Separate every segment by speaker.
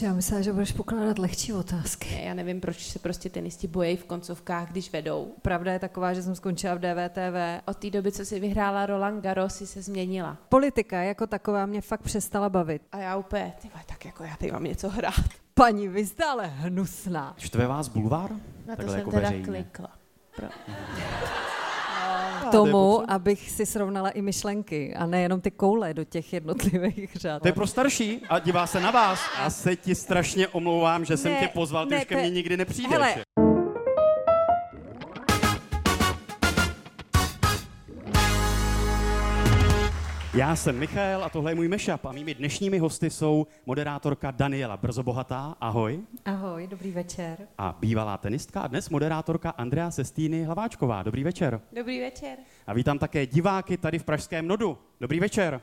Speaker 1: Čiže já myslela, že budeš pokládat lehčí otázky.
Speaker 2: Ne, já nevím, proč se prostě tenisti bojí v koncovkách, když vedou.
Speaker 1: Pravda je taková, že jsem skončila v DVTV.
Speaker 2: Od té doby, co si vyhrála Roland Garros, si se změnila.
Speaker 1: Politika jako taková mě fakt přestala bavit.
Speaker 2: A já úplně, ty vole, tak jako já tady mám něco hrát.
Speaker 1: Paní, vy jste ale hnusná.
Speaker 3: Štve vás bulvár?
Speaker 2: Na to
Speaker 3: Takhle
Speaker 2: jsem
Speaker 3: jako
Speaker 2: teda
Speaker 3: veřejně.
Speaker 2: klikla. Pro...
Speaker 1: Tomu, abych si srovnala i myšlenky a nejenom ty koule do těch jednotlivých řád.
Speaker 3: To je pro starší a dívá se na vás. Já se ti strašně omlouvám, že jsem
Speaker 1: Ne,
Speaker 3: tě pozval, ty
Speaker 1: ne,
Speaker 3: už ke mně nikdy nepřijdeš.
Speaker 1: Hele.
Speaker 3: Já jsem Michal a tohle je můj mashup a mými dnešními hosty jsou moderátorka Daniela Brzobohatá, ahoj,
Speaker 1: Ahoj, dobrý večer.
Speaker 3: a bývalá tenistka a dnes moderátorka Andrea Sestýny Hlaváčková. Dobrý večer.
Speaker 2: Dobrý večer.
Speaker 3: A vítám také diváky tady v Pražském Nodu. Dobrý večer.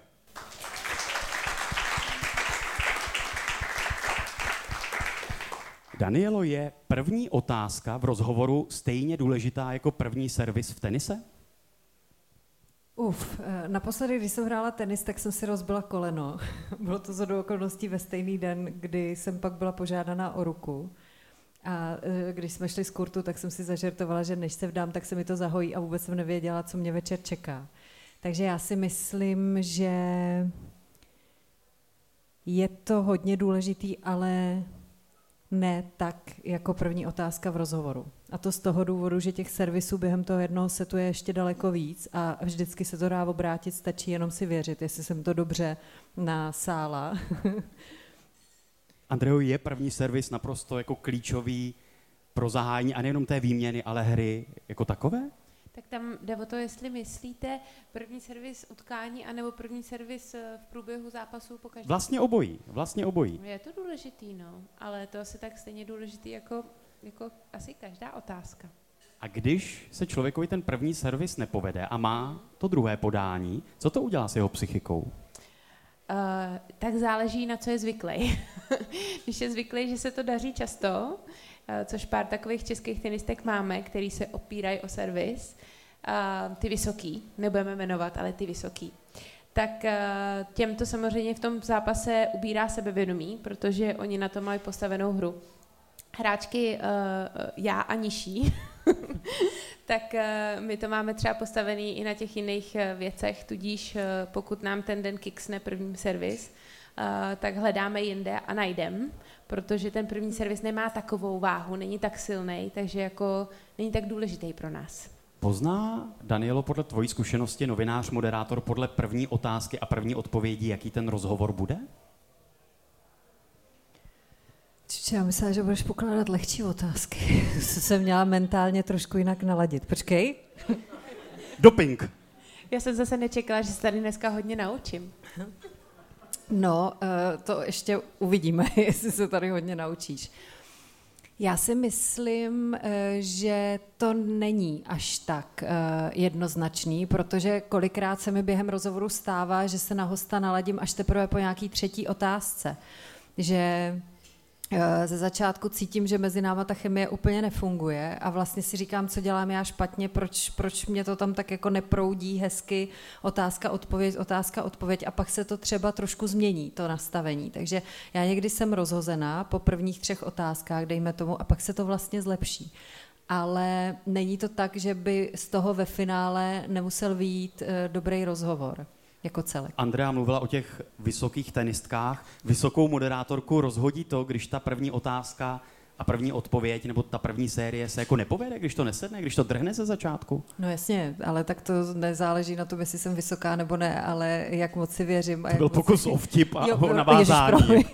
Speaker 3: Danielo, je první otázka v rozhovoru stejně důležitá jako první servis v tenise?
Speaker 1: Uf, eh, naposledy, když jsem hrála tenis, tak jsem si rozbila koleno. Bylo to z okolností ve stejný den, kdy jsem pak byla požádaná o ruku. A eh, když jsme šli z kurtu, tak jsem si zažertovala, že než se vdám, tak se mi to zahojí a vůbec jsem nevěděla, co mě večer čeká. Takže já si myslím, že je to hodně důležitý, ale ne tak jako první otázka v rozhovoru. A to z toho důvodu, že těch servisů během toho jednoho setu je ještě daleko víc a vždycky se to dá obrátit, stačí jenom si věřit, jestli jsem to dobře nasála.
Speaker 3: Andreo, je první servis naprosto jako klíčový pro zahájení a nejenom té výměny, ale hry jako takové?
Speaker 2: Tak tam jde o to, jestli myslíte první servis utkání anebo první servis eh, v průběhu zápasu po každém.
Speaker 3: Vlastně obojí, vlastně obojí.
Speaker 2: Je to důležitý, no, ale to asi tak stejně důležitý jako, jako asi každá otázka.
Speaker 3: A když se člověkovi ten první servis nepovede a má to druhé podání, co to udělá s jeho psychikou?
Speaker 2: Uh, tak záleží, na co je zvyklý. Když je zvyklý, že se to daří často, uh, což pár takových českých tenistek máme, který se opírají o servis, ty vysoký, nebudeme jmenovat, ale ty vysoký, tak uh, těm to samozřejmě v tom zápase ubírá sebevědomí, protože oni na to mají postavenou hru. Hráčky uh, já a nižší, tak uh, my to máme třeba postavený i na těch jiných věcech, tudíž uh, pokud nám ten den kiksne první servis, uh, tak hledáme jinde a najdem, protože ten první servis nemá takovou váhu, není tak silný, takže jako není tak důležitý pro nás.
Speaker 3: Pozná Danielo podle tvojí zkušenosti novinář, moderátor podle první otázky a první odpovědi, jaký ten rozhovor bude?
Speaker 1: Čiže já myslela, že budeš pokládat lehčí otázky. jsem měla mentálně trošku jinak naladit. Počkej.
Speaker 3: Doping.
Speaker 2: Já jsem zase nečekala, že se tady dneska hodně naučím.
Speaker 1: No, eh, to ještě uvidíme, jestli se tady hodně naučíš. Já si myslím, eh, že to není až tak eh, jednoznačný, protože kolikrát se mi během rozhovoru stává, že se na hosta naladím až teprve po nějaký třetí otázce. Že ze začátku cítím, že mezi náma ta chemie úplně nefunguje a vlastně si říkám, co dělám já špatně, proč, proč mě to tam tak jako neproudí hezky, otázka, odpověď, otázka, odpověď a pak se to třeba trošku změní, to nastavení. Takže já někdy jsem rozhozená po prvních třech otázkách, dejme tomu, a pak se to vlastně zlepší. Ale není to tak, že by z toho ve finále nemusel výjít eh, dobrý rozhovor jako celek.
Speaker 3: Andrea mluvila o těch vysokých tenistkách. Vysokou moderátorku rozhodí to, když ta první otázka a první odpověď nebo ta první série se jako nepovede, když to nesedne, když to drhne ze začátku.
Speaker 1: No jasně, ale tak to nezáleží na tom, jestli jsem vysoká nebo ne, ale jak moc si věřím. A
Speaker 3: To byl pokus
Speaker 1: si...
Speaker 3: o vtip a
Speaker 1: Jo,
Speaker 3: o navázání.
Speaker 1: ježiš.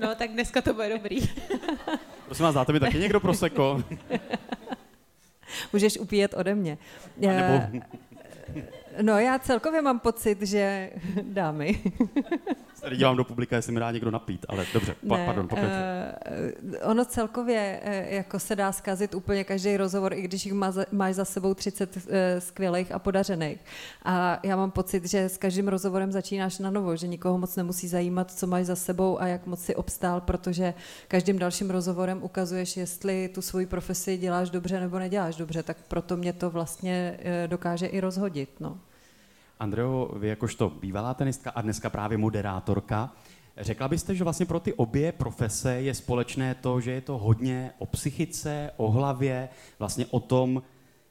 Speaker 2: No, tak dneska to bude dobrý.
Speaker 3: Prosím vás, dáte mi taky někdo proseko?
Speaker 1: Můžeš upíjet ode mě.
Speaker 3: A nebo
Speaker 1: Eh, No já celkově mám pocit, že dámy.
Speaker 3: Tady dívám do publika, jestli mi dá někdo napít, ale dobře, pa, pardon, pokračuj.
Speaker 1: uh, ono celkově uh, jako se dá zkazit úplně každý rozhovor, i když jich má za, máš za sebou 30 uh, skvělých a podařených. A já mám pocit, že s každým rozhovorem začínáš na novo, že nikoho moc nemusí zajímat, co máš za sebou a jak moc si obstál, protože každým dalším rozhovorem ukazuješ, jestli tu svoji profesi děláš dobře nebo neděláš dobře, tak proto mě to vlastně dokáže i rozhodit. No.
Speaker 3: Andreo, vy jakožto bývalá tenistka a dneska právě moderátorka, Řekla byste, že vlastně pro ty obě profese je společné to, že je to hodně o psychice, o hlavě, vlastně o tom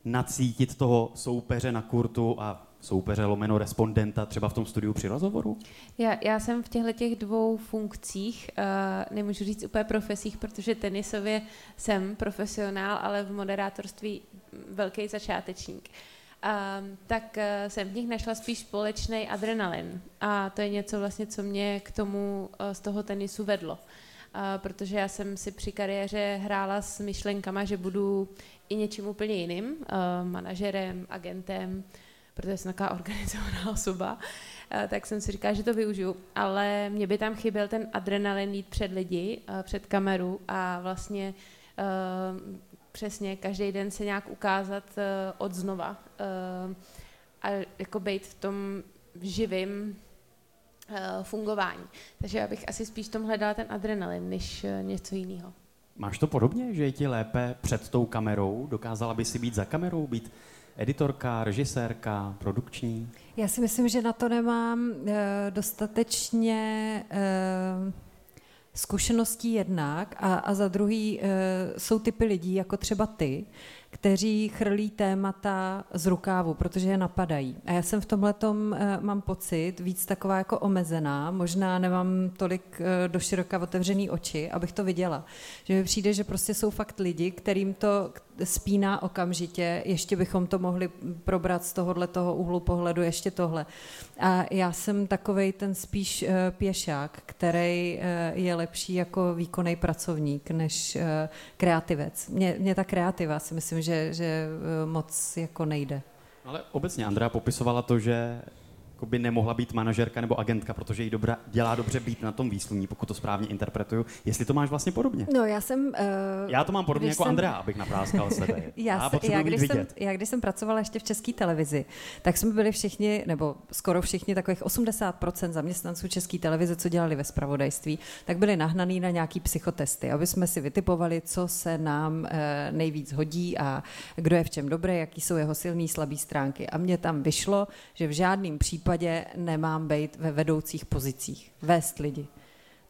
Speaker 3: nacítit toho soupeře na kurtu a soupeře lomeno respondenta třeba v tom studiu při rozhovoru?
Speaker 2: Já, já jsem v těchto těch dvou funkcích, uh, nemůžu říct úplně profesích, protože tenisově jsem profesionál, ale v moderátorství velký začátečník. Um, tak uh, jsem v nich našla spíš společný adrenalin. A to je něco vlastně, co mě k tomu uh, z toho tenisu vedlo. Uh, protože já jsem si při kariéře hrála s myšlenkama, že budu i něčím úplně jiným, uh, manažerem, agentem, protože jsem taková organizovaná osoba, uh, tak jsem si říkala, že to využiju. Ale mě by tam chyběl ten adrenalin jít před lidi, uh, před kameru a vlastně přesně každý den se nějak ukázat uh, od znova uh, a jako být v tom živým uh, fungování. Takže já bych asi spíš tom hledala ten adrenalin, než uh, něco jiného.
Speaker 3: Máš to podobně, že je ti lépe před tou kamerou? Dokázala by si být za kamerou, být editorka, režisérka, produkční?
Speaker 1: Já si myslím, že na to nemám uh, dostatečně uh, zkušeností jednak a, a za druhý uh, jsou typy lidí, jako třeba ty, kteří chrlí témata z rukávu, protože je napadají. A já jsem v tomhle tom eh, mám pocit víc taková jako omezená, možná nemám tolik eh, do široka otevřený oči, abych to viděla. Že mi přijde, že prostě jsou fakt lidi, kterým to spíná okamžitě, ještě bychom to mohli probrat z tohohle toho úhlu pohledu, ještě tohle. A já jsem takovej ten spíš eh, pěšák, který je lepší jako výkonný pracovník než kreativec. Mě, mě ta kreativa si myslím, že, že eh, moc jako nejde.
Speaker 3: Ale obecně Andrea popisovala to, že by nemohla být manažerka nebo agentka, protože jí dobra, dělá dobře být na tom výsluní, pokud to správně interpretuju. Jestli to máš vlastně podobně?
Speaker 1: No, já jsem... Uh,
Speaker 3: já to mám podobně jako jsem... Andrea, abych napráskal sebe.
Speaker 1: já, já, já, když jsem, já když jsem pracovala ještě v české televizi, tak jsme byli všichni, nebo skoro všichni, takových 80% zaměstnanců české televize, co dělali ve spravodajství, tak byli nahnaný na nějaký psychotesty, aby jsme si vytipovali, co se nám uh, nejvíc hodí a kdo je v čem dobrý, jaký jsou jeho silné, slabé stránky. A mně tam vyšlo, že v žádném případě případě nemám být ve vedoucích pozicích, vést lidi.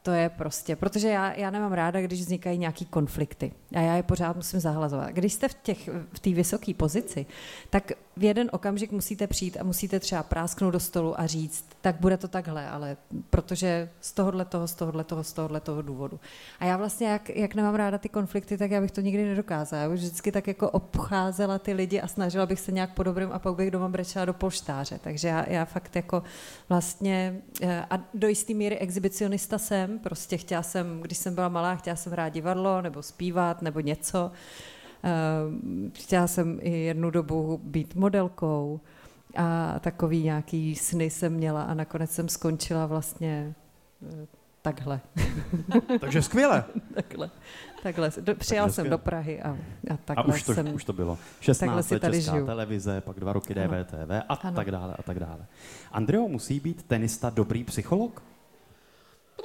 Speaker 1: To je prostě, protože já, já nemám ráda, když vznikají nějaký konflikty a já je pořád musím zahlazovat. Když jste v té v vysoké pozici, tak v jeden okamžik musíte přijít a musíte třeba prásknout do stolu a říct, tak bude to takhle, ale protože z tohohle toho, z tohohle toho, z tohohle toho důvodu. A já vlastně, jak, jak nemám ráda ty konflikty, tak já bych to nikdy nedokázala. Já bych vždycky tak jako obcházela ty lidi a snažila bych se nějak po dobrým a pak bych doma brečela do polštáře. Takže já, já fakt jako vlastně eh, a do jisté míry exhibicionista jsem, prostě chtěla jsem, když jsem byla malá, chtěla jsem hrát divadlo nebo zpívat nebo něco. Eh, chtěla jsem i jednu dobu být modelkou a takový nějaký sny jsem měla a nakonec jsem skončila vlastně eh, takhle.
Speaker 3: Takže skvěle.
Speaker 1: takhle. Takhle. Do, přijal Takže jsem skvěle. do Prahy a, a takhle
Speaker 3: a už to,
Speaker 1: jsem...
Speaker 3: už to bylo. 16 let Česká žiju. televize, pak dva roky DVTV a ano. tak dále a tak dále. Andreo, musí být tenista dobrý psycholog?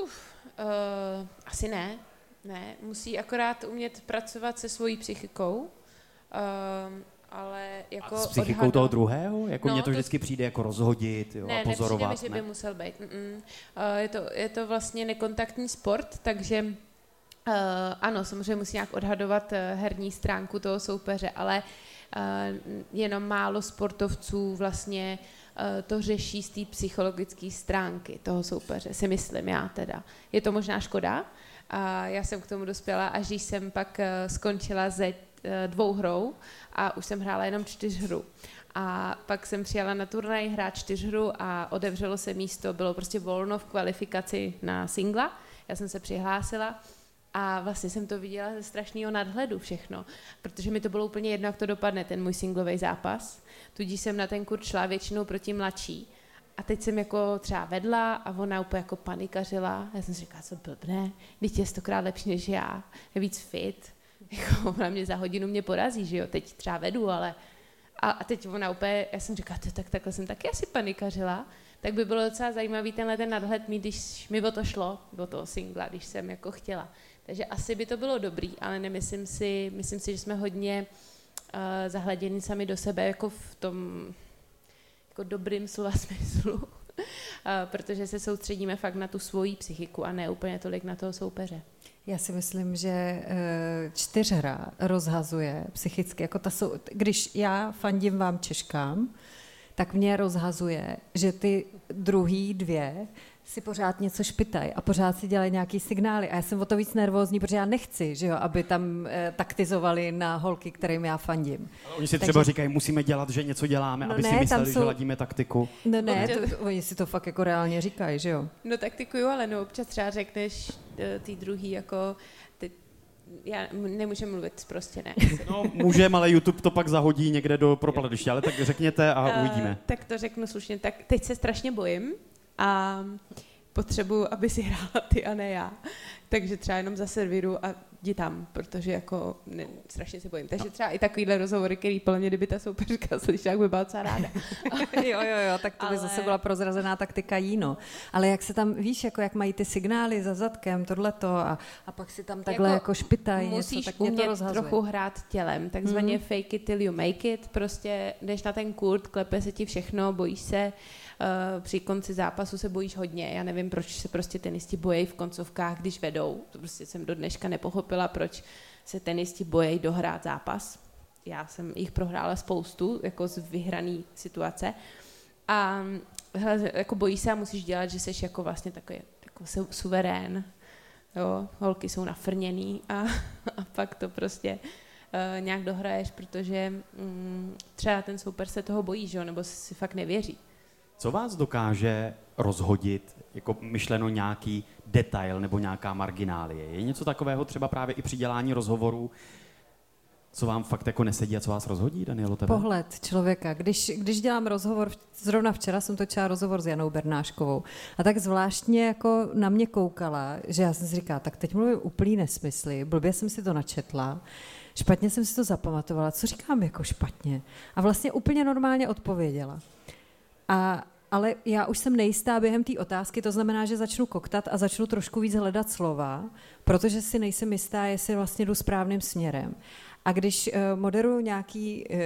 Speaker 2: Uf, uh, asi ne. Ne, musí akorát umět pracovat se svojí psychikou, um, ale jako
Speaker 3: a s psychikou odhadnout... toho druhého? Jako no, mě to, to vždycky přijde jako rozhodit jo,
Speaker 2: ne,
Speaker 3: a pozorovat.
Speaker 2: Ne, že by musel být. Mm-mm. Uh, je, to, je to vlastně nekontaktní sport, takže uh, ano, samozřejmě musí nějak odhadovat uh, herní stránku toho soupeře, ale uh, jenom málo sportovců vlastně uh, to řeší z té psychologické stránky toho soupeře, si myslím já teda. Je to možná škoda, a já jsem k tomu dospěla, až jsem pak eh, skončila ze eh, dvou hrou a už jsem hrála jenom čtyřhru. A pak jsem přijela na turnaj hrát čtyřhru a otevřelo se místo, bylo prostě volno v kvalifikaci na singla. Já jsem se přihlásila a vlastně jsem to viděla ze strašného nadhledu všechno, protože mi to bylo úplně jedno, jak to dopadne, ten můj singlový zápas. Tudíž jsem na ten kurz šla většinou proti mladší a teď jsem jako třeba vedla a ona úplně jako panikařila. Já jsem si říkala, co blbne, teď je stokrát lepší než já, je víc fit. Jako ona mě za hodinu mě porazí, že jo, teď třeba vedu, ale... A, a teď ona úplně, já jsem říkala, tak takhle jsem taky asi panikařila. Tak by bylo docela zajímavý tenhle ten nadhled mít, když mi o to šlo, o toho singla, když jsem jako chtěla. Takže asi by to bylo dobrý, ale nemyslím si, myslím si, že jsme hodně uh, zahleděni sami do sebe, jako v tom jako dobrým slova smyslu. protože se soustředíme fakt na tu svoji psychiku a ne úplně tolik na toho soupeře.
Speaker 1: Já si myslím, že eh, čtyřhra rozhazuje psychicky, jako ta sou, když já fandím vám Češkám, tak mě rozhazuje, že ty druhý dvě si pořád něco špitají a pořád si dělají nějaký signály. A já jsem o to víc nervózní, protože já nechci, že jo, aby tam e, taktizovali na holky, kterým já fandím.
Speaker 3: Ale oni si Takže... třeba říkají, musíme dělat, že něco děláme, no aby ne, si mysleli, jsou... že ladíme taktiku.
Speaker 1: No ne, to, oni si to fakt jako reálně říkají, že jo.
Speaker 2: No taktikuju, ale no občas třeba řekneš e, ty druhý jako ty já nemůžu mluvit prostě ne.
Speaker 3: No, můžeme, ale YouTube to pak zahodí někde do propadliště, ale tak řekněte a uh, uvidíme.
Speaker 2: Tak to řeknu slušně. Tak teď se strašně bojím, a potřebuju, aby si hrála ty a ne já. Takže třeba jenom za servíru a jdi tam, protože jako ne, strašně se bojím. Takže no. třeba i takovýhle rozhovory, který podle mě, kdyby ta soupeřka slyšela, jak by byla docela ráda.
Speaker 1: jo, jo, jo, tak to by Ale... zase byla prozrazená taktika jíno. Ale jak se tam, víš, jako jak mají ty signály za zadkem, tohleto a, a pak si tam takhle jako, jako špitají něco, tak mě to rozhazuje.
Speaker 2: trochu hrát tělem, takzvaně mm. fake it till you make it, prostě jdeš na ten kurt, klepe se ti všechno, bojíš se, při konci zápasu se bojíš hodně. Já nevím, proč se prostě tenisti bojí v koncovkách, když vedou. To prostě jsem do dneška nepochopila, proč se tenisti bojí dohrát zápas. Já jsem jich prohrála spoustu, jako z vyhraný situace. A hele, jako bojí se a musíš dělat, že jsi jako vlastně takový jako suverén. Jo, holky jsou nafrněný a, a pak to prostě uh, nějak dohraješ, protože um, třeba ten souper se toho bojí, že jo, nebo si fakt nevěří.
Speaker 3: Co vás dokáže rozhodit, jako myšleno nějaký detail nebo nějaká marginálie? Je něco takového třeba právě i při dělání rozhovorů, co vám fakt jako nesedí a co vás rozhodí, Danielo? Tebe?
Speaker 1: Pohled člověka. Když, když dělám rozhovor, zrovna včera jsem točila rozhovor s Janou Bernáškovou a tak zvláštně jako na mě koukala, že já jsem si říkala, tak teď mluvím úplný nesmysly, blbě jsem si to načetla, špatně jsem si to zapamatovala, co říkám jako špatně. A vlastně úplně normálně odpověděla. A, ale já už jsem nejistá během té otázky, to znamená, že začnu koktat a začnu trošku víc hledat slova, protože si nejsem jistá, jestli vlastně jdu správným směrem. A když uh, moderuju nějaký uh,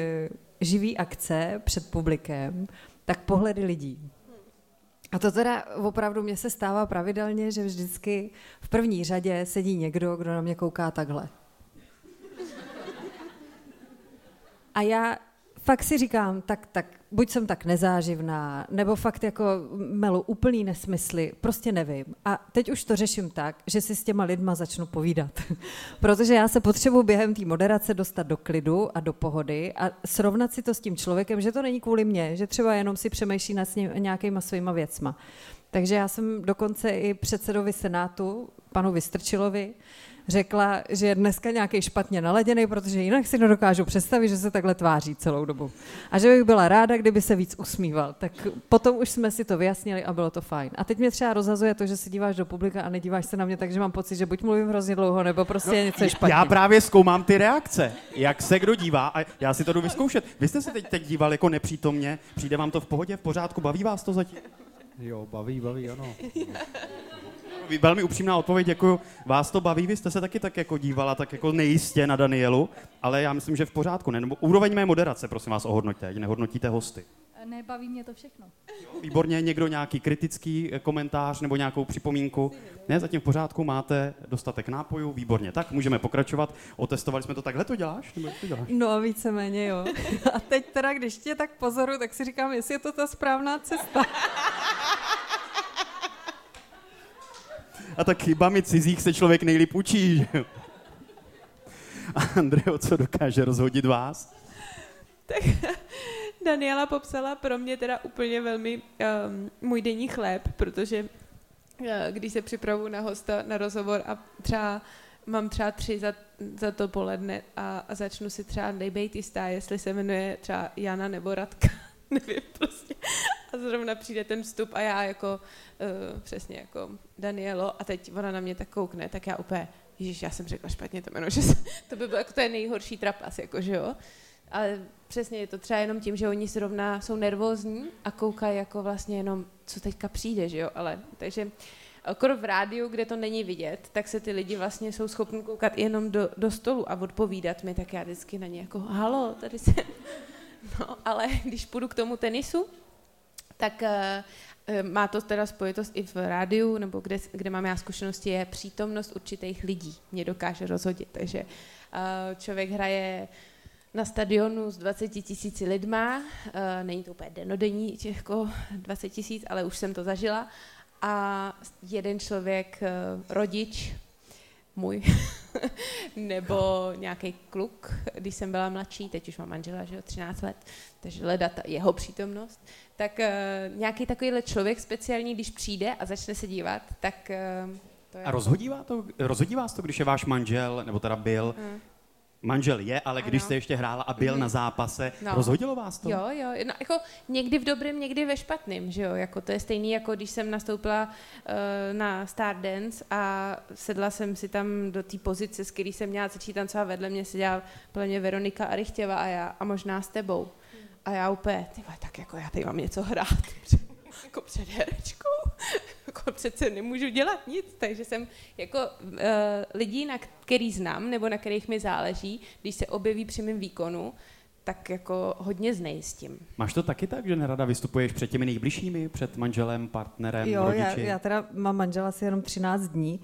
Speaker 1: živý akce před publikem, tak pohledy lidí. A to teda opravdu mě se stává pravidelně, že vždycky v první řadě sedí někdo, kdo na mě kouká takhle. A já fakt si říkám, tak, tak buď jsem tak nezáživná, nebo fakt jako melu úplný nesmysly, prostě nevím. A teď už to řeším tak, že si s těma lidma začnu povídat. Protože já se potřebuji během té moderace dostat do klidu a do pohody a srovnat si to s tím člověkem, že to není kvůli mně, že třeba jenom si přemýšlí nad nějakýma svýma věcma. Takže já jsem dokonce i předsedovi Senátu, panu Vystrčilovi, řekla, že je dneska nějaký špatně naladěný, protože jinak si nedokážu představit, že se takhle tváří celou dobu. A že bych byla ráda, kdyby se víc usmíval. Tak potom už jsme si to vyjasnili a bylo to fajn. A teď mě třeba rozhazuje to, že se díváš do publika a nedíváš se na mě, takže mám pocit, že buď mluvím hrozně dlouho, nebo prostě no, něco je špatně.
Speaker 3: Já právě zkoumám ty reakce, jak se kdo dívá a já si to jdu vyzkoušet. Vy jste se teď, teď díval jako nepřítomně, přijde vám to v pohodě, v pořádku, baví vás to zatím?
Speaker 4: Jo, baví, baví, ano.
Speaker 3: Velmi upřímná odpověď, děkuji. Vás to baví, vy jste se taky tak jako dívala, tak jako nejistě na Danielu, ale já myslím, že v pořádku. Ne? Nebo úroveň mé moderace, prosím vás, ohodnoťte, ať nehodnotíte hosty.
Speaker 5: Nebaví mě to všechno.
Speaker 3: Výborně, někdo nějaký kritický eh, komentář nebo nějakou připomínku? Ne, zatím v pořádku, máte dostatek nápojů, výborně. Tak, můžeme pokračovat. Otestovali jsme to takhle, to děláš? Nebo to děláš?
Speaker 1: No, víceméně jo. A teď teda, když tě tak pozoru, tak si říkám, jestli je to ta správná cesta.
Speaker 3: A tak chybami cizích se člověk nejlíp učí, že? A Andreo, co dokáže rozhodit vás?
Speaker 2: Tak Daniela popsala pro mě teda úplně velmi um, můj denní chléb, protože uh, když se připravu na hosta, na rozhovor a třeba mám třeba tři za, za to poledne a, a začnu si třeba nejbejt jistá, jestli se jmenuje třeba Jana nebo Radka, nevím prostě. A zrovna přijde ten vstup a já jako uh, přesně jako Danielo a teď ona na mě tak koukne, tak já úplně, Ježíš, já jsem řekla špatně to jméno, že to by bylo jako je nejhorší trapas, jako že jo. Ale přesně je to třeba jenom tím, že oni zrovna jsou nervózní a koukají jako vlastně jenom, co teďka přijde, že jo, ale takže Akor v rádiu, kde to není vidět, tak se ty lidi vlastně jsou schopni koukat jenom do, do stolu a odpovídat mi, tak já vždycky na ně jako, halo, tady se... No, ale když půjdu k tomu tenisu, tak eh, má to teda spojitost i v rádiu, nebo kde, kde mám já zkušenosti, je přítomnost určitých lidí. Mě dokáže rozhodit. Takže eh, člověk hraje na stadionu s 20 tisíci lidma, není to úplně denodenní jako 20 tisíc, ale už jsem to zažila, a jeden člověk, rodič, můj, nebo nějaký kluk, když jsem byla mladší, teď už mám manžela, že jo, 13 let, takže hledat jeho přítomnost, tak uh, nějaký takovýhle člověk speciální, když přijde a začne se dívat, tak uh,
Speaker 3: to je... A rozhodí vás to, rozhodí vás to, když je váš manžel, nebo teda byl, hmm manžel je, ale když jste ještě hrála a byl mm. na zápase, no. rozhodilo vás to?
Speaker 2: Jo, jo, no, jako někdy v dobrém, někdy ve špatném, že jo, jako to je stejný, jako když jsem nastoupila uh, na Stardance a sedla jsem si tam do té pozice, s který jsem měla začít tancovat, vedle mě seděla plně Veronika Arichtěva a já, a možná s tebou. A já úplně, ty tak jako já tady mám něco hrát, jako před herečkou jako přece nemůžu dělat nic, takže jsem jako uh, lidí, na který znám nebo na kterých mi záleží, když se objeví při mém výkonu, tak jako hodně znejistím.
Speaker 3: Máš to taky tak, že nerada vystupuješ před těmi nejbližšími, před manželem, partnerem,
Speaker 1: jo,
Speaker 3: rodiči?
Speaker 1: Já, já teda mám manžela asi jenom 13 dní,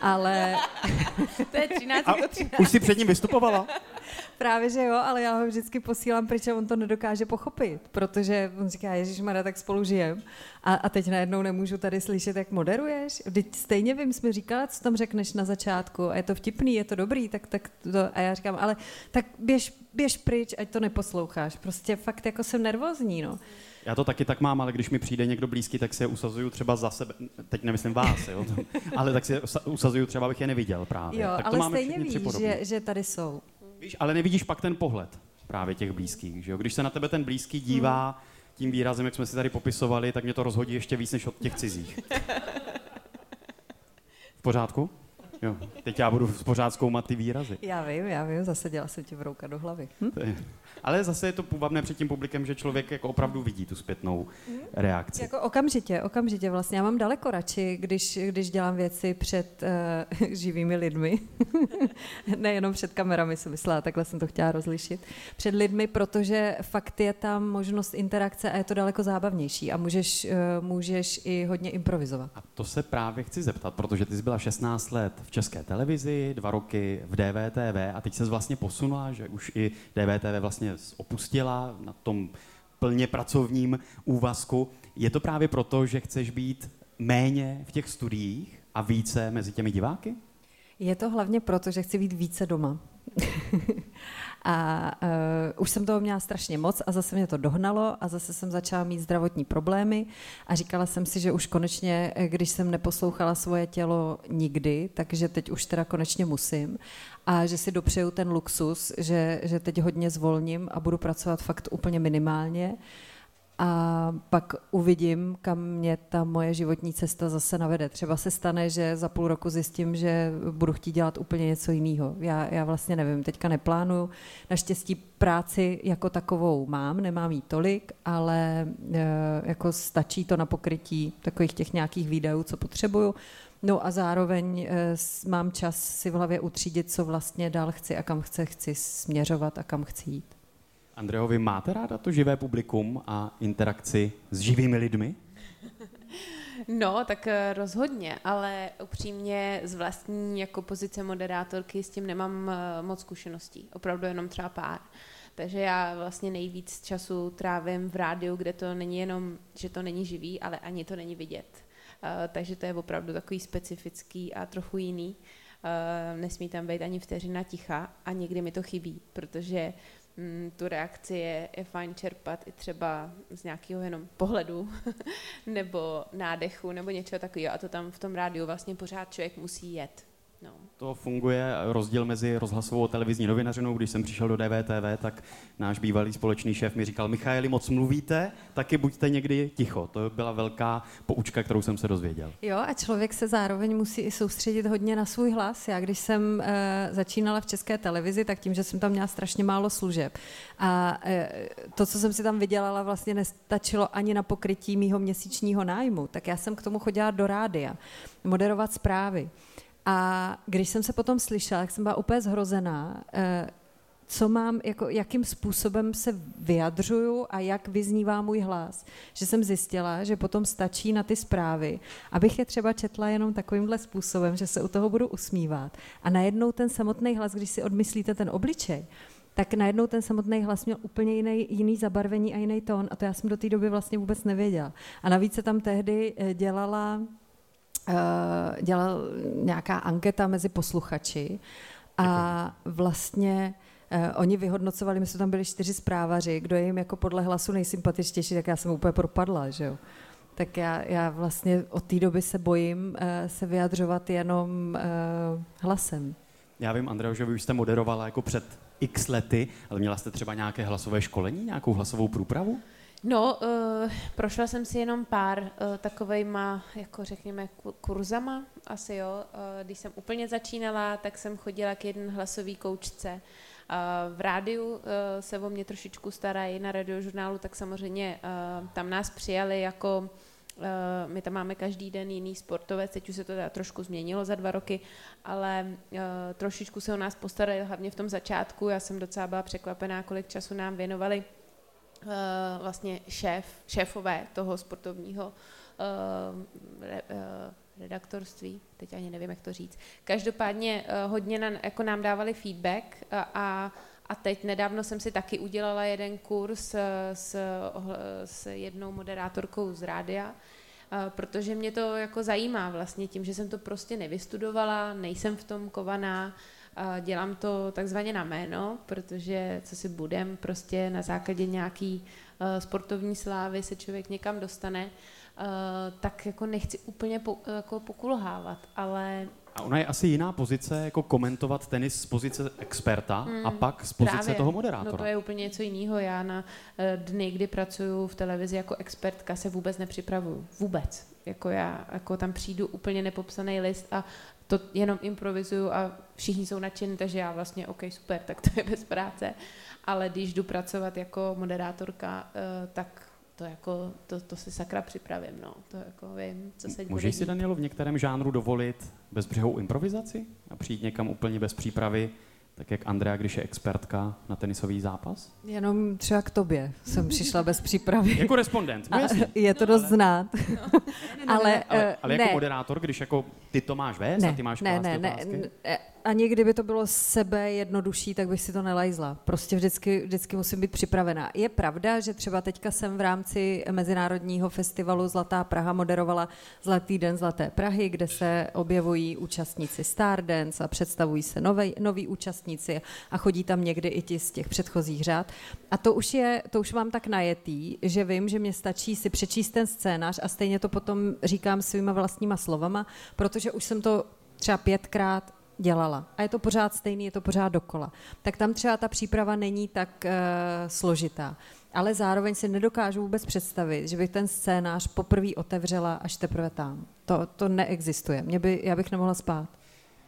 Speaker 1: ale...
Speaker 2: to je 13 jako 13.
Speaker 3: Už jsi před ním vystupovala?
Speaker 1: Právě, že jo, ale já ho vždycky posílám, protože on to nedokáže pochopit, protože on říká, Ježíš Mara, tak spolu žijem. A, a teď najednou nemůžu tady slyšet, jak moderuješ. Teď stejně vím, jsi mi říkala, co tam řekneš na začátku a je to vtipný, je to dobrý, tak, tak to, a já říkám, ale tak běž, běž pryč, ať to neposloucháš. Prostě fakt jako jsem nervózní, no.
Speaker 3: Já to taky tak mám, ale když mi přijde někdo blízký, tak si je usazuju třeba za sebe. Teď nemyslím vás, jo? ale tak si je usazuju třeba, abych je neviděl právě.
Speaker 1: Jo,
Speaker 3: tak
Speaker 1: to ale máme stejně víš, že, že tady jsou.
Speaker 3: Víš, ale nevidíš pak ten pohled právě těch blízkých. Že jo? Když se na tebe ten blízký dívá hmm. tím výrazem, jak jsme si tady popisovali, tak mě to rozhodí ještě víc než od těch cizích. V pořádku? Jo, teď já budu pořád zkoumat ty výrazy.
Speaker 1: Já vím, já vím, zase dělala jsem ti vrouka do hlavy. Hm?
Speaker 3: Ale zase je to půvabné před tím publikem, že člověk jako opravdu vidí tu zpětnou hm? reakci.
Speaker 1: Jako okamžitě, okamžitě vlastně. Já mám daleko radši, když, když dělám věci před uh, živými lidmi. Nejenom před kamerami, jsem myslela, takhle jsem to chtěla rozlišit. Před lidmi, protože fakt je tam možnost interakce a je to daleko zábavnější a můžeš, uh, můžeš i hodně improvizovat.
Speaker 3: A to se právě chci zeptat, protože ty jsi byla 16 let v České televizi, dva roky v DVTV a teď se vlastně posunula, že už i DVTV vlastně opustila na tom plně pracovním úvazku. Je to právě proto, že chceš být méně v těch studiích a více mezi těmi diváky?
Speaker 1: Je to hlavně proto, že chci být více doma. A uh, už jsem toho měla strašně moc a zase mě to dohnalo a zase jsem začala mít zdravotní problémy a říkala jsem si, že už konečně, eh, když jsem neposlouchala svoje tělo nikdy, takže teď už teda konečně musím a že si dopřeju ten luxus, že, že teď hodně zvolním a budu pracovat fakt úplně minimálně a pak uvidím, kam mě ta moje životní cesta zase navede. Třeba se stane, že za půl roku zjistím, že budu chtít dělat úplně něco jiného. Já, já vlastně nevím, teďka neplánuju. Naštěstí práci jako takovou mám, nemám jí tolik, ale e, jako stačí to na pokrytí takových těch nějakých výdajů, co potřebuju. No a zároveň e, mám čas si v hlavě utřídit, co vlastně dál chci a kam chce, chci směřovat a kam chci jít.
Speaker 3: Andreho, vy máte ráda to živé publikum a interakci s živými lidmi?
Speaker 2: No, tak eh, rozhodně, ale upřímně z vlastní jako pozice moderátorky s tím nemám eh, moc zkušeností. Opravdu jenom třeba pár. Takže já vlastně nejvíc času trávím v rádiu, kde to není jenom, že to není živý, ale ani to není vidět. Uh, takže to je opravdu takový specifický a trochu jiný. Nesmí tam být ani vteřina ticha a někdy mi to chybí, protože mm, tu reakci je, je fajn čerpat i třeba z nějakého jenom pohledu nebo nádechu nebo něčeho takového a to tam v tom rádiu vlastně pořád člověk musí jet. No.
Speaker 3: To funguje rozdíl mezi rozhlasovou a televizní novinařinou. Když jsem přišel do DVTV, tak náš bývalý společný šéf mi říkal, Michaeli, moc mluvíte, taky buďte někdy ticho. To byla velká poučka, kterou jsem se dozvěděl.
Speaker 1: Jo, a člověk se zároveň musí i soustředit hodně na svůj hlas. Já když jsem uh, začínala v české televizi, tak tím, že jsem tam měla strašně málo služeb. A uh, to, co jsem si tam vydělala, vlastně nestačilo ani na pokrytí mýho měsíčního nájmu. Tak já jsem k tomu chodila do rádia, moderovat zprávy. A když jsem se potom slyšela, tak jsem byla úplně zhrozená, eh, co mám, jako, jakým způsobem se vyjadřuju a jak vyznívá můj hlas. Že jsem zjistila, že potom stačí na ty zprávy, abych je třeba četla jenom takovýmhle způsobem, že se u toho budu usmívat. A najednou ten samotný hlas, když si odmyslíte ten obličej, tak najednou ten samotný hlas měl úplně jiný, jiný zabarvení a jiný tón a to já jsem do té doby vlastně vůbec nevěděla. A navíc se tam tehdy eh, dělala dělal nějaká anketa mezi posluchači a vlastně uh, oni vyhodnocovali, my jsme tam byli čtyři zprávaři, kdo je jim jako podle hlasu nejsympatičtější, tak já jsem úplně propadla, že jo. Tak já, já vlastně od té doby se bojím uh, se vyjadřovat jenom uh, hlasem.
Speaker 3: Já vím, Andreo, že vy už jste moderovala jako před x lety, ale měla jste třeba nějaké hlasové školení, nějakou hlasovou průpravu?
Speaker 2: No, uh, prošla jsem si jenom pár uh, takovejma, jako řekněme, kurzama, asi jo. Uh, když jsem úplně začínala, tak jsem chodila k jeden hlasový koučce. Uh, v rádiu uh, se o mě trošičku starají, na radiožurnálu, tak samozřejmě uh, tam nás přijali jako my tam máme každý den jiný sportovec, teď už se to teda trošku změnilo za dva roky, ale trošičku se o nás postarali, hlavně v tom začátku. Já jsem docela byla překvapená, kolik času nám věnovali vlastně šéf, šéfové toho sportovního re, redaktorství, teď ani nevím, jak to říct. Každopádně hodně na, jako nám dávali feedback a, a a teď nedávno jsem si taky udělala jeden kurz s, s jednou moderátorkou z rádia, protože mě to jako zajímá vlastně tím, že jsem to prostě nevystudovala, nejsem v tom kovaná, dělám to takzvaně na jméno, protože co si budem, prostě na základě nějaký sportovní slávy se člověk někam dostane, tak jako nechci úplně po, jako pokulhávat, ale
Speaker 3: a ona je asi jiná pozice, jako komentovat tenis z pozice experta mm, a pak z pozice právě. toho moderátora.
Speaker 2: No to je úplně něco jiného. Já na uh, dny, kdy pracuji v televizi jako expertka, se vůbec nepřipravuju. Vůbec. Jako já jako tam přijdu úplně nepopsaný list a to jenom improvizuju a všichni jsou nadšení, takže já vlastně, OK, super, tak to je bez práce. Ale když jdu pracovat jako moderátorka, uh, tak to jako, to, to si sakra připravím, no. To jako vím, co se
Speaker 3: Můžeš si, Danielu, v některém žánru dovolit bezbřehou improvizaci a přijít někam úplně bez přípravy, tak jak Andrea, když je expertka na tenisový zápas?
Speaker 1: Jenom třeba k tobě jsem přišla bez přípravy.
Speaker 3: jako respondent, no
Speaker 1: Je to dost ale, znát. No.
Speaker 3: ale, ale, ale jako ne. moderátor, když jako ty to máš vést
Speaker 1: ne,
Speaker 3: a ty máš
Speaker 1: ne, ne, ne, ne, ani kdyby to bylo sebe jednodušší, tak bych si to nelajzla. Prostě vždycky, vždycky musím být připravená. Je pravda, že třeba teďka jsem v rámci Mezinárodního festivalu Zlatá Praha moderovala Zlatý den Zlaté Prahy, kde se objevují účastníci Stardance a představují se nové, noví účastníci a chodí tam někdy i ti z těch předchozích řád. A to už, je, to už mám tak najetý, že vím, že mě stačí si přečíst ten scénář a stejně to potom říkám svýma vlastníma slovama, protože už jsem to třeba pětkrát dělala. A je to pořád stejný, je to pořád dokola. Tak tam třeba ta příprava není tak uh, složitá. Ale zároveň si nedokážu vůbec představit, že bych ten scénář poprvé otevřela až teprve tam. To, to neexistuje. Mě by, já bych nemohla spát.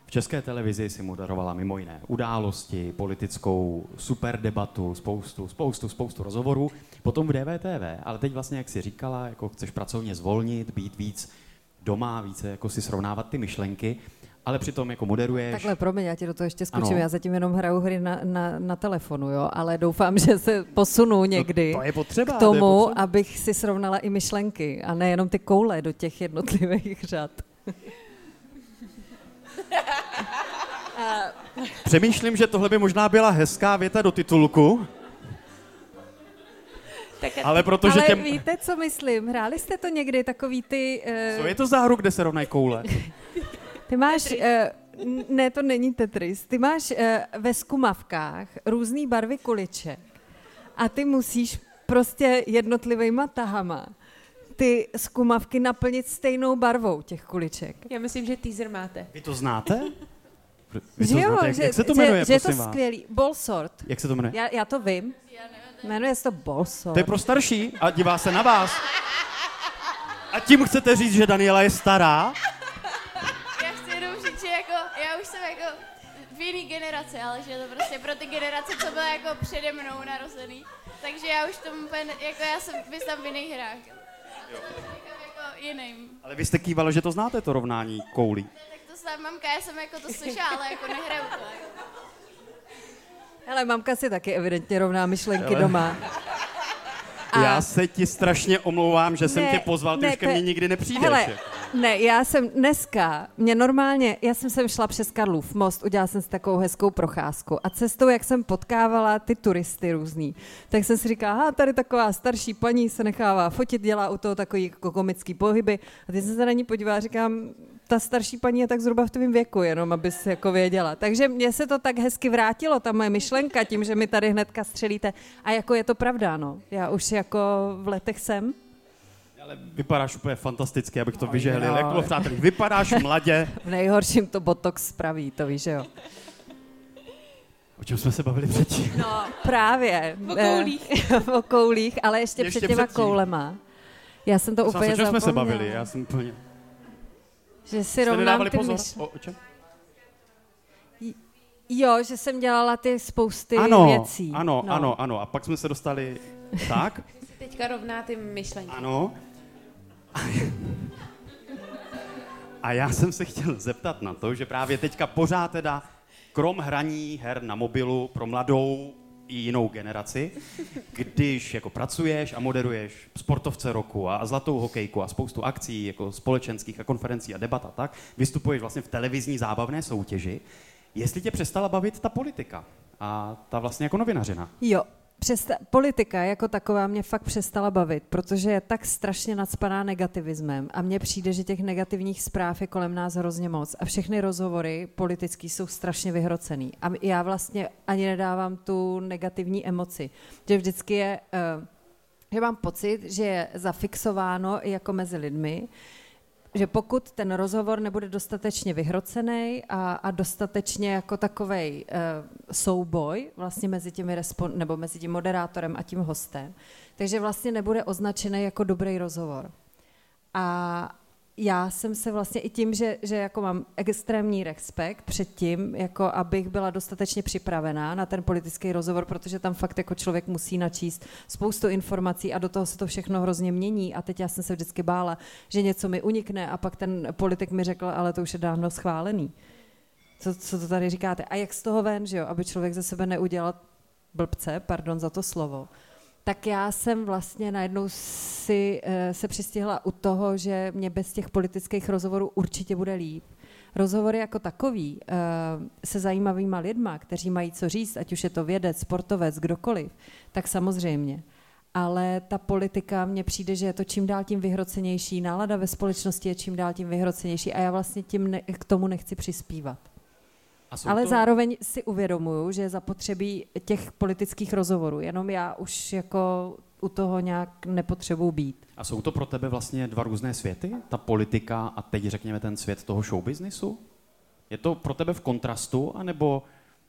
Speaker 3: V české televizi si moderovala mimo jiné události, politickou super debatu, spoustu, spoustu, spoustu rozhovorů. Potom v DVTV, ale teď vlastně, jak si říkala, jako chceš pracovně zvolnit, být víc doma, více jako si srovnávat ty myšlenky ale přitom jako moderuješ.
Speaker 1: Takhle, promiň, já ti do toho ještě skočím, ano. já zatím jenom hraju hry na, na, na telefonu, jo, ale doufám, že se posunu někdy
Speaker 3: to, to je potřeba,
Speaker 1: k tomu,
Speaker 3: to je potřeba.
Speaker 1: abych si srovnala i myšlenky a nejenom ty koule do těch jednotlivých řad.
Speaker 3: Přemýšlím, že tohle by možná byla hezká věta do titulku. Tak, ale protože
Speaker 1: ale
Speaker 3: těm...
Speaker 1: víte, co myslím? Hráli jste to někdy, takový ty...
Speaker 3: Uh... Co je to za hru, kde se rovnají koule?
Speaker 1: Ty máš, uh, ne, to není Tetris, ty máš uh, ve skumavkách různé barvy kuliček a ty musíš prostě jednotlivýma tahama ty skumavky naplnit stejnou barvou těch kuliček.
Speaker 2: Já myslím, že teaser máte.
Speaker 3: Vy to znáte?
Speaker 1: Vy to že jo, znáte? Jak, že, jak se to jmenuje, že, že je to skvělý. Bolsort.
Speaker 3: Jak se to jmenuje?
Speaker 1: Já, já to vím. Jmenuje se to Bolsort.
Speaker 3: To je pro starší a dívá se na vás. A tím chcete říct, že Daniela je stará?
Speaker 5: Jiný generaci, ale že je to prostě pro ty generace, co byly jako přede mnou narozený. Takže já už tomu úplně, jako já jsem, vy tam v jiných hrách. Jo. Jako jiným.
Speaker 3: Ale vy jste kývalo, že to znáte, to rovnání koulí.
Speaker 5: Tak to jsem mamka, já jsem jako to slyšela, ale jako nehraju to.
Speaker 1: Ale mamka si taky evidentně rovná myšlenky
Speaker 3: Ale-
Speaker 1: doma.
Speaker 3: A... Já se ti strašně omlouvám, že jsem
Speaker 1: Ne,
Speaker 3: tě pozval, ty
Speaker 1: ne,
Speaker 3: už ke mně nikdy nepřijdeš.
Speaker 1: Hele,
Speaker 3: jako.
Speaker 1: Ne, já jsem dneska, mě normálně, já jsem sem šla přes Karlův most, udělala jsem si takovou hezkou procházku a cestou, jak jsem potkávala ty turisty různý, tak jsem si říkala, aha, tady taková starší paní se nechává fotit, dělá u toho takový jako komický pohyby a teď jsem se na ní podívala a říkám, ta starší paní je tak zhruba v tvém věku, jenom abys jako věděla. Takže mně se to tak hezky vrátilo, ta moje myšlenka, tím, že mi tady hnedka střelíte. A jako je to pravda, no. Já už jako v letech jsem.
Speaker 3: Ale vypadáš úplně fantasticky, abych to vyžehlil.
Speaker 1: jo.
Speaker 3: Jako přátelí, vypadáš mladě.
Speaker 1: V nejhorším to botox spraví, to víš, že jo.
Speaker 3: O čem jsme se bavili předtím?
Speaker 1: No, právě.
Speaker 2: O koulích.
Speaker 1: Eh, o koulích, ale ještě,
Speaker 3: Ještě
Speaker 1: před těma
Speaker 3: předtím.
Speaker 1: koulema. Já jsem to úplně
Speaker 3: o čem jsme se
Speaker 1: zapomněla.
Speaker 3: bavili? Já jsem úplně...
Speaker 1: Že si rovnám ty
Speaker 3: pozor? O, o čem?
Speaker 1: Jo, že jsem dělala ty spousty
Speaker 3: ano,
Speaker 1: věcí.
Speaker 3: ano,
Speaker 1: no.
Speaker 3: ano, ano. A pak jsme se dostali... Tak?
Speaker 2: Teďka rovná ty myšlenky.
Speaker 3: Ano. A já jsem se chtěl zeptat na to, že právě teďka pořád teda, krom hraní her na mobilu pro mladou i jinou generaci, když jako pracuješ a moderuješ sportovce roku a zlatou hokejku a spoustu akcí jako společenských a konferencí a debat a tak, vystupuješ vlastně v televizní zábavné soutěži, jestli tě přestala bavit ta politika a ta vlastně jako novinařina.
Speaker 1: Jo, přesta- politika jako taková mě fakt přestala bavit, protože je tak strašně nadspaná negativismem a mně přijde, že těch negativních zpráv je kolem nás hrozně moc a všechny rozhovory politický jsou strašně vyhrocený. A já vlastně ani nedávám tu negativní emoci, že vždycky je, uh, že mám pocit, že je zafixováno i jako mezi lidmi, že pokud ten rozhovor nebude dostatečně vyhrocený a, a dostatečně jako takovej uh, souboj vlastně mezi těmi respon- nebo mezi tím moderátorem a tím hostem, takže vlastně nebude označený jako dobrý rozhovor. A já jsem se vlastně i tím, že, že jako mám extrémní respekt před tím, jako abych byla dostatečně připravená na ten politický rozhovor, protože tam fakt jako člověk musí načíst spoustu informací a do toho se to všechno hrozně mění a teď já jsem se vždycky bála, že něco mi unikne a pak ten politik mi řekl, ale to už je dávno schválený. Co, co to tady říkáte? A jak z toho ven, že jo, aby člověk ze sebe neudělal blbce, pardon za to slovo, tak já jsem vlastně najednou si eh, se přistihla u toho, že mě bez těch politických rozhovorů určitě bude líp. Rozhovory jako takový eh, se zajímavýma lidma, kteří mají co říct, ať už je to vědec, sportovec, kdokoliv, tak samozřejmě. Ale ta politika mně přijde, že je to čím dál tím vyhrocenější, nálada ve společnosti je čím dál tím vyhrocenější a já vlastně tím ne, k tomu nechci přispívat. Ale
Speaker 3: to...
Speaker 1: zároveň si uvědomuju, že je zapotřebí těch politických rozhovorů. Jenom já už jako u toho nějak nepotřebuji být.
Speaker 3: A jsou to pro tebe vlastně dva různé světy? Ta politika a teď řekněme ten svět toho showbiznisu? Je to pro tebe v kontrastu, anebo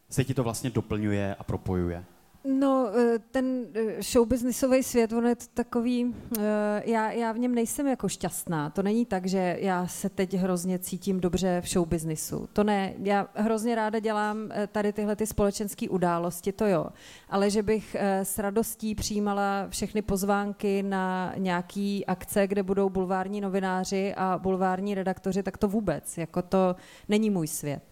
Speaker 3: se ti to vlastně doplňuje a propojuje?
Speaker 1: No, eh, ten eh, showbiznisový svět, on je to takový, eh, já, já v něm nejsem jako šťastná. To není tak, že já se teď hrozně cítím dobře v showbiznisu. To ne, já hrozně ráda dělám tady tyhle ty společenské události, to jo. Ale že bych s radostí přijímala všechny pozvánky na nějaký akce, kde budou bulvární novináři a bulvární redaktoři, tak to vůbec, jako to není můj svět.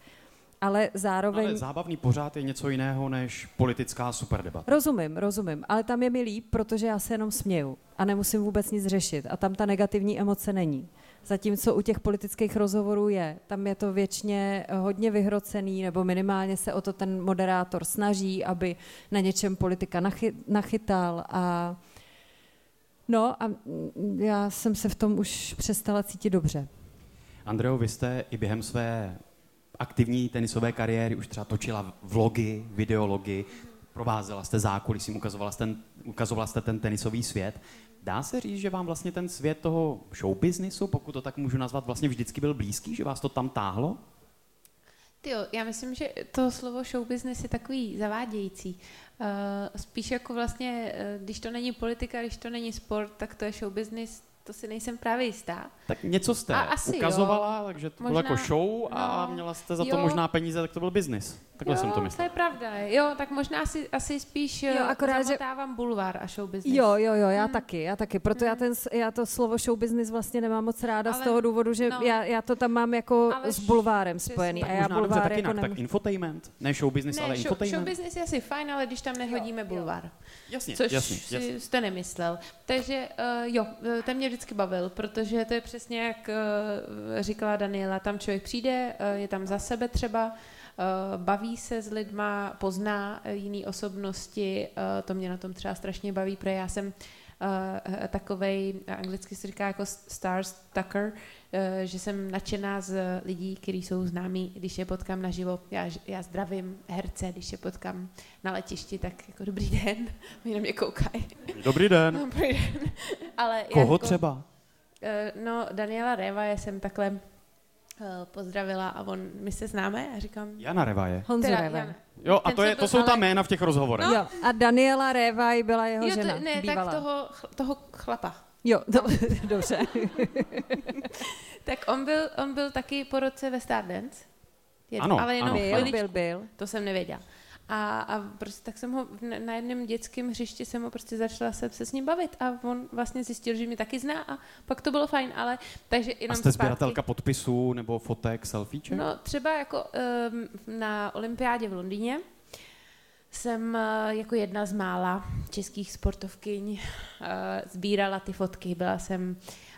Speaker 1: Ale zároveň...
Speaker 3: Ale zábavný pořád je něco jiného než politická superdebata.
Speaker 1: Rozumím, rozumím, ale tam je mi líp, protože já se jenom směju a nemusím vůbec nic řešit a tam ta negativní emoce není. Zatímco u těch politických rozhovorů je, tam je to věčně hodně vyhrocený, nebo minimálně se o to ten moderátor snaží, aby na něčem politika nachy, nachytal a no a já jsem se v tom už přestala cítit dobře.
Speaker 3: Andreo, vy jste i během své aktivní tenisové kariéry už třeba točila vlogy, videology, provázela jste zákulisím, ukazovala jste, ten, ukazovala jste ten tenisový svět. Dá se říct, že vám vlastně ten svět toho showbiznisu, pokud to tak můžu nazvat, vlastně vždycky byl blízký, že vás to tam táhlo?
Speaker 2: Jo, já myslím, že to slovo show business je takový zavádějící. Uh, spíš jako vlastně, uh, když to není politika, když to není sport, tak to je show business to si nejsem právě jistá.
Speaker 3: Tak něco jste
Speaker 2: A asi
Speaker 3: ukazovala, takže to bylo
Speaker 2: Možná-
Speaker 3: jako show a
Speaker 2: no,
Speaker 3: měla jste za to
Speaker 2: jo.
Speaker 3: možná peníze, tak to byl biznis. Takhle
Speaker 2: jo,
Speaker 3: jsem to
Speaker 2: to
Speaker 3: myslel.
Speaker 2: je pravda. Jo, tak možná asi, asi spíš
Speaker 1: Jo,
Speaker 2: jo,
Speaker 1: akorát, že-
Speaker 2: zamotávám bulvár a show business.
Speaker 1: Jo, jo, jo, já
Speaker 2: Hmm.
Speaker 1: taky, já taky. Proto já, ten, s- já to slovo show business vlastně nemám moc ráda z
Speaker 2: Ale-
Speaker 1: toho důvodu, že
Speaker 2: no.
Speaker 1: já, já to tam mám jako
Speaker 2: Ale
Speaker 1: s bulvárem spojený.
Speaker 3: Tak
Speaker 1: A já
Speaker 3: možná dobře
Speaker 1: bulvár
Speaker 3: tak
Speaker 1: jako
Speaker 3: jinak,
Speaker 1: nemůžu.
Speaker 3: tak infotainment, ne show business, ale
Speaker 2: Ne, show, show
Speaker 3: infotainment.
Speaker 2: business je asi fajn, ale když tam nehodíme bulvár.
Speaker 3: Jasně,
Speaker 2: Což
Speaker 3: jasně, jasně.
Speaker 2: jste nemyslel. Takže uh, jo, eh, ten mě vždycky bavil, protože to je přesně jak uh, říkala Daniela, tam člověk přijde, uh, je tam za sebe třeba, baví se s lidma, pozná uh, jiný osobnosti, uh, to mě na tom třeba strašně baví, protože já jsem uh, takovej, anglicky se říká jako starstrucker, uh, že jsem nadšená z lidí, kteří jsou známí, když je potkám naživo. Já, já zdravím herce, když je potkám na letišti, tak jako dobrý den, oni na mě koukají.
Speaker 3: Dobrý den.
Speaker 2: Dobrý den. Ale
Speaker 3: Koho
Speaker 2: jako,
Speaker 3: třeba?
Speaker 2: eh, No, Daniela Reva je jsem takhle eh, pozdravila a on, my se známe a říkám,
Speaker 3: Jana Revaje.
Speaker 1: Honzo
Speaker 2: teda,
Speaker 1: Reven.
Speaker 2: Jana.
Speaker 3: Jo, a
Speaker 2: Ten,
Speaker 3: to, je,
Speaker 2: byl-
Speaker 3: to jsou ta
Speaker 2: ale-
Speaker 3: jména v těch rozhovorech.
Speaker 1: Jo, a Daniela Révaj byla jeho
Speaker 2: jo,
Speaker 1: žena,
Speaker 2: to, ne,
Speaker 1: bývalá.
Speaker 2: tak toho, toho chlapa.
Speaker 1: Jo, to, dobře.
Speaker 2: Tak on byl, on byl taky po roce ve Stardance. Jed,
Speaker 3: Ano,
Speaker 2: ale jenom
Speaker 3: ano,
Speaker 1: byl, byl, byl.
Speaker 2: To jsem nevěděla. A, a prostě tak jsem ho na jednom dětském hřišti jsem ho prostě začala se, se s ním bavit a on vlastně zjistil, že mě taky zná a pak to bylo fajn, ale takže jenom
Speaker 3: A jste
Speaker 2: zpátky.
Speaker 3: sběratelka podpisů nebo fotek, selfieček?
Speaker 2: No třeba jako um, na olympiádě v Londýně jsem uh, jako jedna z mála českých sportovkyň uh, sbírala ty fotky. Byla jsem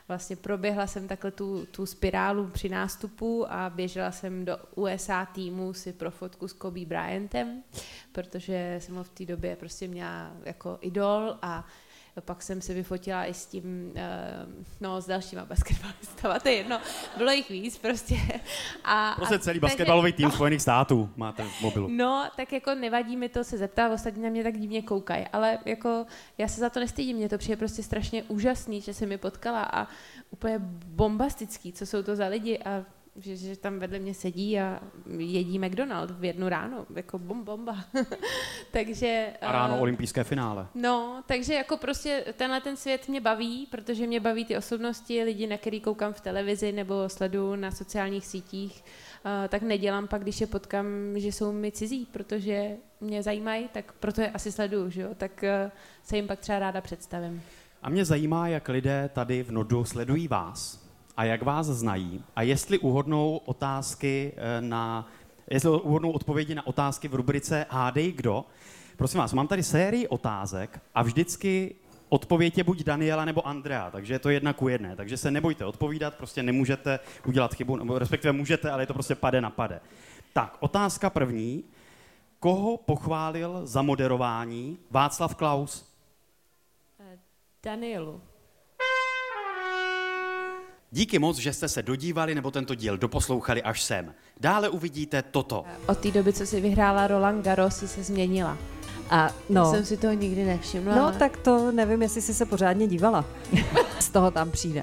Speaker 2: vlastně proběhla jsem takhle tu, tu spirálu při nástupu a běžela jsem do USA týmu si pro fotku s Kobe Bryantem, protože jsem ho v té době prostě měla jako idol a pak jsem se vyfotila i s tím, uh, no s dalšíma basketbalistama, to je jedno, bylo jich víc prostě. A,
Speaker 3: Prostě
Speaker 2: a,
Speaker 3: celý
Speaker 2: takže-
Speaker 3: basketbalový tým Spojených států máte v mobilu.
Speaker 2: No, tak jako nevadí mi to se zeptat, ostatní na mě tak divně koukají, ale jako já se za to nestydím, mě to přijde prostě strašně úžasný, že se mi potkala a úplně bombastický, co jsou to za lidi a že, že tam vedle mě sedí a jedí McDonald v jednu ráno, jako bom, bomba. takže...
Speaker 3: A ráno
Speaker 2: eh,
Speaker 3: olympijské finále.
Speaker 2: No, takže jako prostě tenhle ten svět mě baví, protože mě baví ty osobnosti, lidi, na který koukám v televizi nebo sleduju na sociálních sítích, uh, tak nedělám pak, když je potkám, že jsou mi cizí, protože mě zajímají, tak proto je asi sleduju, že jo? tak uh, se jim pak třeba ráda představím.
Speaker 3: A mě zajímá, jak lidé tady v Nodu sledují vás a jak vás znají a jestli uhodnou otázky eh, na, jestli uhodnou odpovědi na otázky v rubrice Hádej kdo. Prosím vás, mám tady sérii otázek a vždycky odpověď je buď Daniela nebo Andrea, takže je to jedna ku jedné. Takže se nebojte odpovídat, prostě nemůžete udělat chybu, nebo respektive můžete, ale je to prostě pade na pade. Tak, otázka první. Koho pochválil za moderování Václav Klaus?
Speaker 2: Danielu.
Speaker 3: Díky moc, že jste se dodívali nebo tento díl doposlouchali až sem. Dále uvidíte toto.
Speaker 2: Od té doby, co si vyhrála Roland Garros, si se změnila.
Speaker 1: A no,
Speaker 2: Jsem si toho nikdy nevšimla.
Speaker 1: no
Speaker 2: ale-
Speaker 1: tak to nevím, jestli jsi se pořádně dívala. Z toho tam přijde.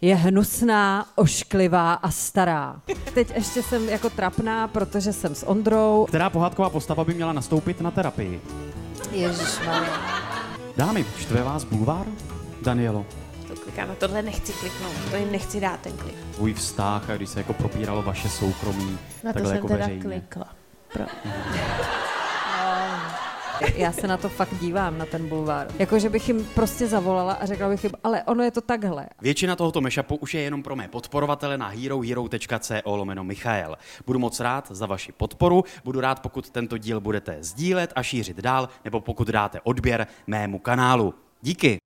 Speaker 1: Je hnusná, ošklivá a stará. Teď ještě jsem jako trapná, protože jsem s Ondrou.
Speaker 3: Která pohádková postava by měla nastoupit na terapii?
Speaker 1: Ježišmarja.
Speaker 3: Dámy, štve vás bulvár? Danielo,
Speaker 2: To kliká, na tohle nechci kliknout, to jim nechci dát ten klik.
Speaker 3: tvůj vztah a když se jako propíralo vaše soukromí,
Speaker 2: Na to jsem
Speaker 3: jako
Speaker 2: teda
Speaker 3: veřejně.
Speaker 2: klikla. Pro...
Speaker 1: Já se na to fakt dívám, na ten bulvár. Jako, že bych jim prostě zavolala a řekla bych jim, ale ono je to takhle.
Speaker 3: Většina tohoto mashupu už je jenom pro mé podporovatele na herohero.co lomeno Michael. Budu moc rád za vaši podporu, budu rád, pokud tento díl budete sdílet a šířit dál, nebo pokud dáte odběr mému kanálu. Díky.